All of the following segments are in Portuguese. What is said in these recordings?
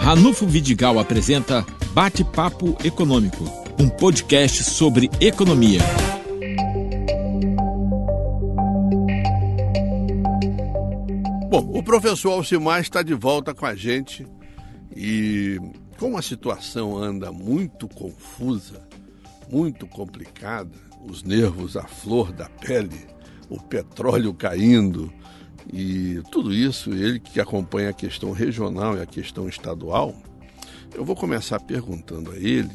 Ranulfo Vidigal apresenta Bate-Papo Econômico, um podcast sobre economia. Bom, o professor Alcimar está de volta com a gente e como a situação anda muito confusa, muito complicada, os nervos à flor da pele, o petróleo caindo e tudo isso, ele que acompanha a questão regional e a questão estadual, eu vou começar perguntando a ele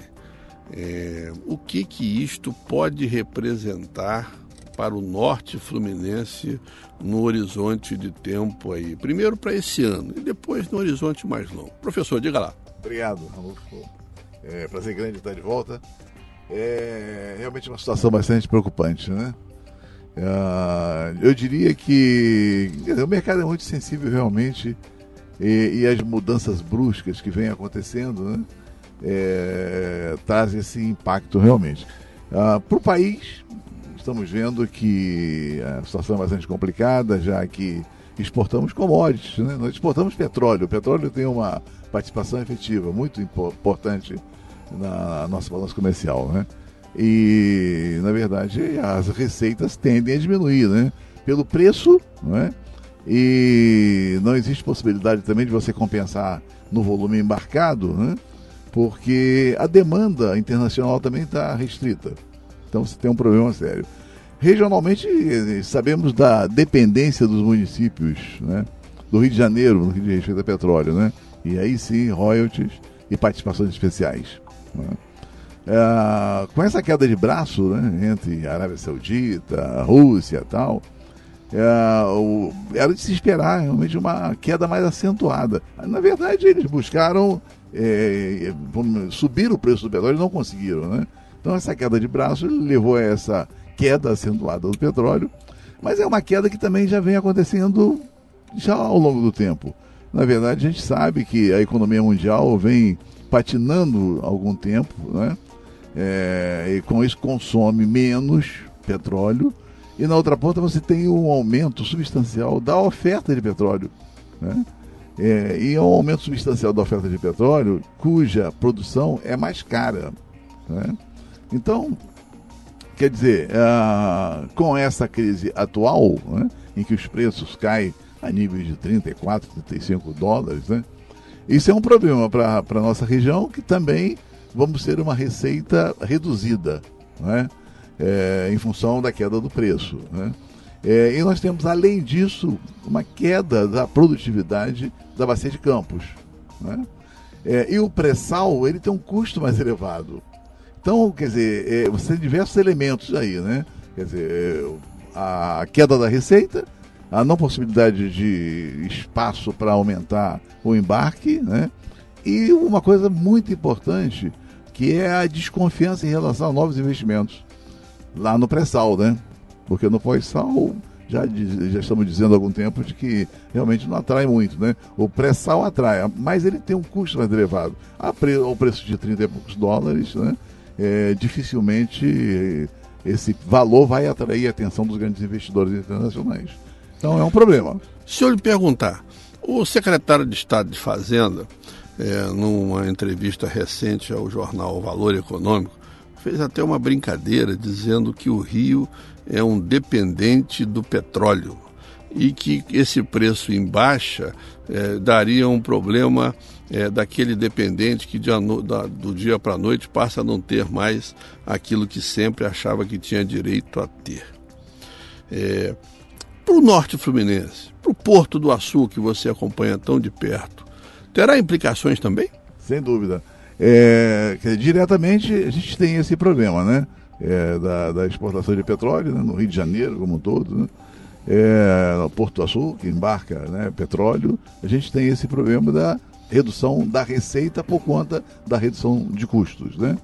é, o que que isto pode representar para o norte fluminense no horizonte de tempo aí. Primeiro para esse ano e depois no horizonte mais longo. Professor, diga lá. Obrigado, Ranulfo. É prazer grande estar de volta. É realmente uma situação bastante preocupante, né? Uh, eu diria que o mercado é muito sensível realmente e, e as mudanças bruscas que vêm acontecendo né, é, trazem esse impacto realmente. Uh, Para o país, estamos vendo que a situação é bastante complicada, já que exportamos commodities, né? nós exportamos petróleo. O petróleo tem uma participação efetiva muito importante na nossa balança comercial. Né? E, na verdade, as receitas tendem a diminuir, né? Pelo preço, não é? E não existe possibilidade também de você compensar no volume embarcado, né? Porque a demanda internacional também está restrita. Então você tem um problema sério. Regionalmente, sabemos da dependência dos municípios, né? Do Rio de Janeiro, no que diz respeito a petróleo, né? E aí sim, royalties e participações especiais. Né? É, com essa queda de braço né, entre Arábia Saudita, Rússia e tal, é, o, era de se esperar realmente uma queda mais acentuada. Na verdade, eles buscaram é, subir o preço do petróleo e não conseguiram. Né? Então, essa queda de braço levou a essa queda acentuada do petróleo, mas é uma queda que também já vem acontecendo já ao longo do tempo. Na verdade, a gente sabe que a economia mundial vem patinando algum tempo, né? É, e com isso consome menos petróleo. E na outra ponta você tem um aumento substancial da oferta de petróleo. Né? É, e é um aumento substancial da oferta de petróleo cuja produção é mais cara. Né? Então, quer dizer, é, com essa crise atual, né, em que os preços caem a níveis de 34, 35 dólares, né, isso é um problema para a nossa região que também vamos ter uma receita reduzida, né? É, em função da queda do preço. Né? É, e nós temos, além disso, uma queda da produtividade da bacia de campos. Né? É, e o pré-sal ele tem um custo mais elevado. Então, quer dizer, é, você tem diversos elementos aí, né? Quer dizer, é, a queda da receita, a não possibilidade de espaço para aumentar o embarque, né? E uma coisa muito importante, que é a desconfiança em relação a novos investimentos lá no pré-sal, né? Porque no pós-sal já, já estamos dizendo há algum tempo de que realmente não atrai muito, né? O pré-sal atrai, mas ele tem um custo mais elevado. Pre, ao preço de 30 e poucos dólares, né? É, dificilmente esse valor vai atrair a atenção dos grandes investidores internacionais. Então é um problema. Se eu lhe perguntar, o secretário de Estado de Fazenda é, numa entrevista recente ao jornal Valor Econômico, fez até uma brincadeira dizendo que o Rio é um dependente do petróleo e que esse preço em baixa é, daria um problema é, daquele dependente que no, da, do dia para a noite passa a não ter mais aquilo que sempre achava que tinha direito a ter. É, para o norte fluminense, para o Porto do Açu, que você acompanha tão de perto, terá implicações também? Sem dúvida. É, diretamente a gente tem esse problema, né? É, da, da, exportação de petróleo né? no Rio de Janeiro como um todo, né? É, no Porto Açul, que embarca né, petróleo, a gente tem esse problema da redução da receita por conta da redução de custos. Né?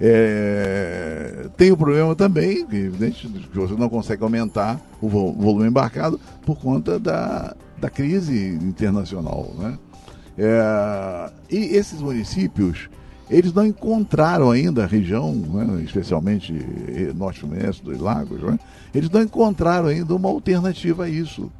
É, tem o problema também, evidente, que você não consegue aumentar o volume embarcado por conta da, da crise internacional. Né? É, e esses municípios, eles não encontraram ainda a região, né, especialmente norte fluminense dos lagos, né, eles não encontraram ainda uma alternativa a isso.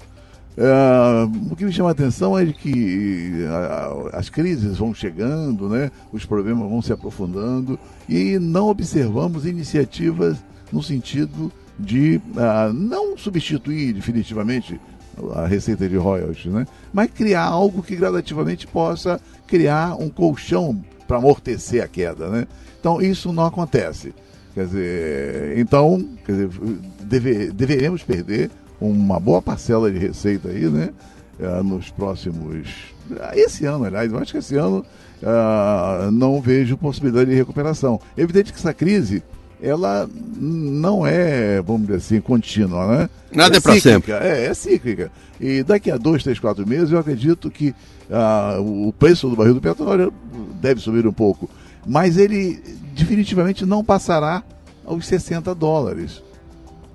Uh, o que me chama a atenção é de que uh, as crises vão chegando, né? os problemas vão se aprofundando e não observamos iniciativas no sentido de uh, não substituir definitivamente a receita de royalties, né? mas criar algo que gradativamente possa criar um colchão para amortecer a queda. Né? Então isso não acontece. Quer dizer, então, quer dizer, deve, deveremos perder uma boa parcela de receita aí, né? Uh, nos próximos. Uh, esse ano, aliás, eu acho que esse ano uh, não vejo possibilidade de recuperação. É evidente que essa crise ela não é, vamos dizer assim, contínua, né? Nada é, é para sempre. É, é cíclica. E daqui a dois, três, quatro meses, eu acredito que o preço do barril do petróleo deve subir um pouco. Mas ele definitivamente não passará aos 60 dólares.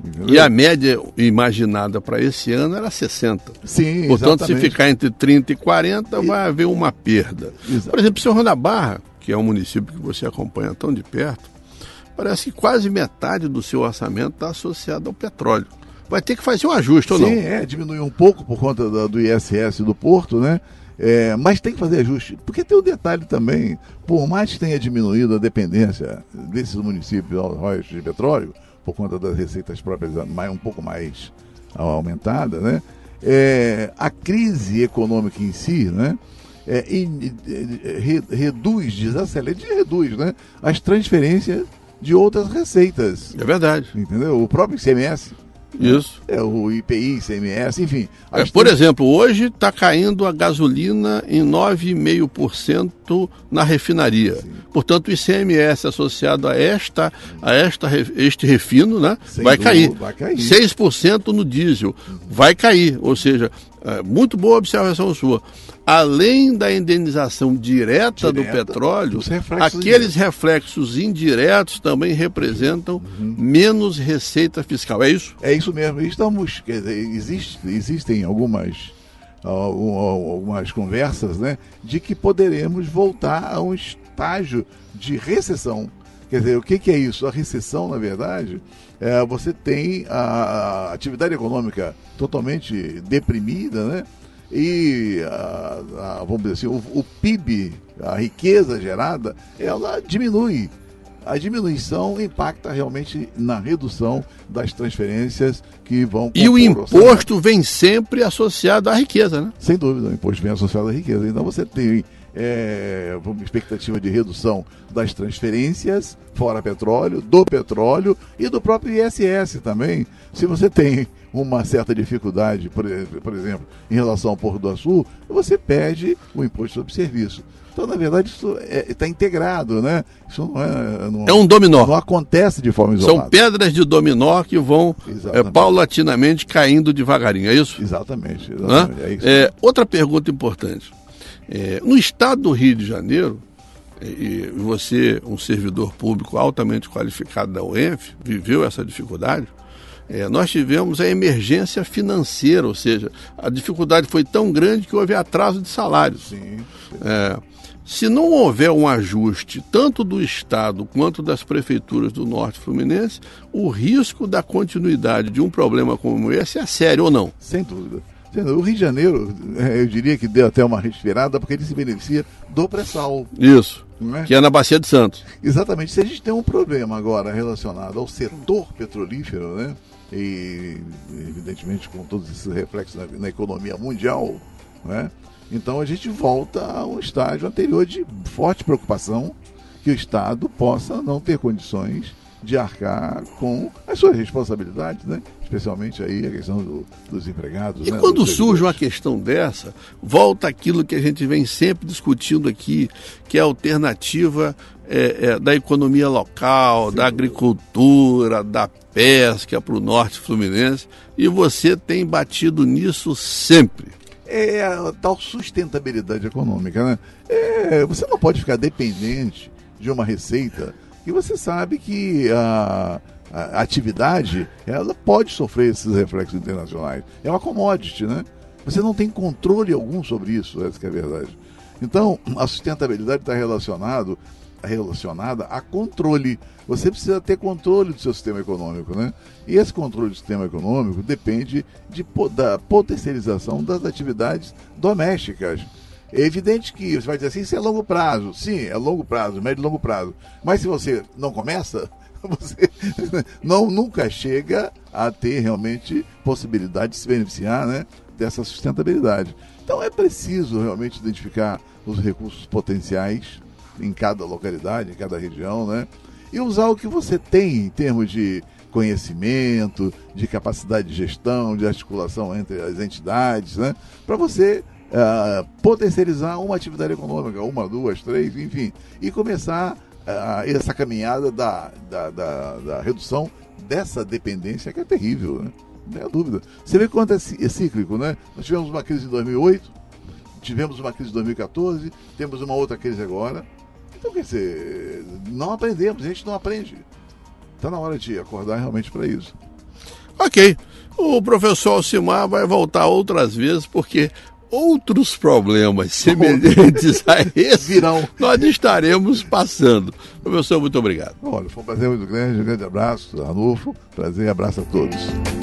Entendeu? E a média imaginada para esse ano era 60. Sim, Portanto, exatamente. se ficar entre 30 e 40, e... vai haver uma perda. Exato. Por exemplo, o Senhor da Barra, que é um município que você acompanha tão de perto, parece que quase metade do seu orçamento está associado ao petróleo. Vai ter que fazer um ajuste ou Sim, não? Sim, é, diminuir um pouco por conta do, ISS do Porto, né? É, mas tem que fazer ajuste. Porque tem um detalhe também, por mais que tenha diminuído a dependência desses municípios aos royalties de petróleo, por conta das receitas próprias mais, um pouco mais aumentada, né? É, a crise econômica em si, né? É, in, re, reduz, desacelera, reduz, né? As transferências de outras receitas. É verdade. Entendeu? O próprio ICMS isso. É, o IPI, ICMS, enfim. É, por tem... exemplo, hoje está caindo a gasolina em 9,5% na refinaria. Sim. Portanto, o ICMS associado a esta, a esta este refino, né, vai cair. vai cair. 6% no diesel vai cair. Ou seja, é, muito boa observação sua. Além da indenização direta, direta do petróleo, reflexos aqueles reflexos indiretos também representam uhum. menos receita fiscal. É isso? É isso mesmo. Estamos, existe, existem algumas algumas conversas, né, de que poderemos voltar a um estágio de recessão. Quer dizer, o que, que é isso? A recessão, na verdade, é, você tem a, atividade econômica totalmente deprimida, né? E, a, a, vamos dizer assim, o, o PIB, a riqueza gerada, ela diminui a diminuição impacta realmente na redução das transferências que vão. E o imposto vem sempre associado à riqueza, né? Sem dúvida, o imposto vem associado à riqueza. Então você tem é, expectativa de redução das transferências, fora petróleo, do petróleo e do próprio ISS também. Se você tem uma certa dificuldade, por, por exemplo, em relação ao Porto do Açul, você perde o imposto sobre serviço. Então, na verdade, isso está é, integrado, né? Isso não é. Não, é um dominó. Não acontece de forma isolada. São pedras de dominó que vão é, paulatinamente caindo devagarinho, é isso? Exatamente. exatamente é isso. É, outra pergunta importante. É, no estado do Rio de Janeiro, e você, um servidor público altamente qualificado da UENF, viveu essa dificuldade, é, nós tivemos a emergência financeira, ou seja, a dificuldade foi tão grande que houve atraso de salários. Sim. É, se não houver um ajuste, tanto do Estado quanto das prefeituras do Norte Fluminense, o risco da continuidade de um problema como esse é sério ou não? Sem dúvida. O Rio de Janeiro, é, eu diria que deu até uma respirada, porque ele se beneficia do pré-sal. Isso. É? Que é na Bacia de Santos. Exatamente. Se a gente tem um problema agora relacionado ao setor petrolífero, né? E evidentemente com todos esses reflexos na, na economia mundial, né? Então a gente volta a um estágio anterior de forte preocupação que o Estado possa não ter condições de arcar com as suas responsabilidades, né? especialmente aí a questão do, dos empregados. E né? quando surge uma questão dessa, volta aquilo que a gente vem sempre discutindo aqui, que é a alternativa é, é, da economia local, Sim. da agricultura, da pesca para o norte fluminense, e você tem batido nisso sempre. É a tal sustentabilidade econômica, né? É, você não pode ficar dependente de uma receita e você sabe que a, a, atividade ela pode sofrer esses reflexos internacionais. É uma commodity, né? Você não tem controle algum sobre isso, essa é a verdade. Então, a sustentabilidade está relacionado relacionada a controle. Você precisa ter controle do seu sistema econômico, né? E esse controle do sistema econômico depende de, da potencialização das atividades domésticas. É evidente que você vai dizer assim, isso é longo prazo. Sim, é longo prazo, médio e longo prazo. Mas se você não começa, você não, nunca chega a ter realmente possibilidade de se beneficiar né, dessa sustentabilidade. Então é preciso realmente identificar os recursos potenciais em cada localidade, em cada região, né? E usar o que você tem em termos de conhecimento, de capacidade de gestão, de articulação entre as entidades, né? Para você uh, potencializar uma atividade econômica, uma, duas, três, enfim, e começar uh, essa caminhada da, da, da, da, redução dessa dependência que é terrível, né? não tenha dúvida. Você vê quanto é, é cíclico, né? Nós tivemos uma crise em 2008, tivemos uma crise em 2014, temos uma outra crise agora. Então, quer dizer, não aprendemos, a gente não aprende. Está na hora de acordar realmente para isso. Ok. O professor Alcimar vai voltar outras vezes, porque outros problemas semelhantes a esse Virão. nós estaremos passando. Professor, muito obrigado. Olha, foi um prazer muito grande, um grande abraço, Anufo. Prazer e abraço a todos.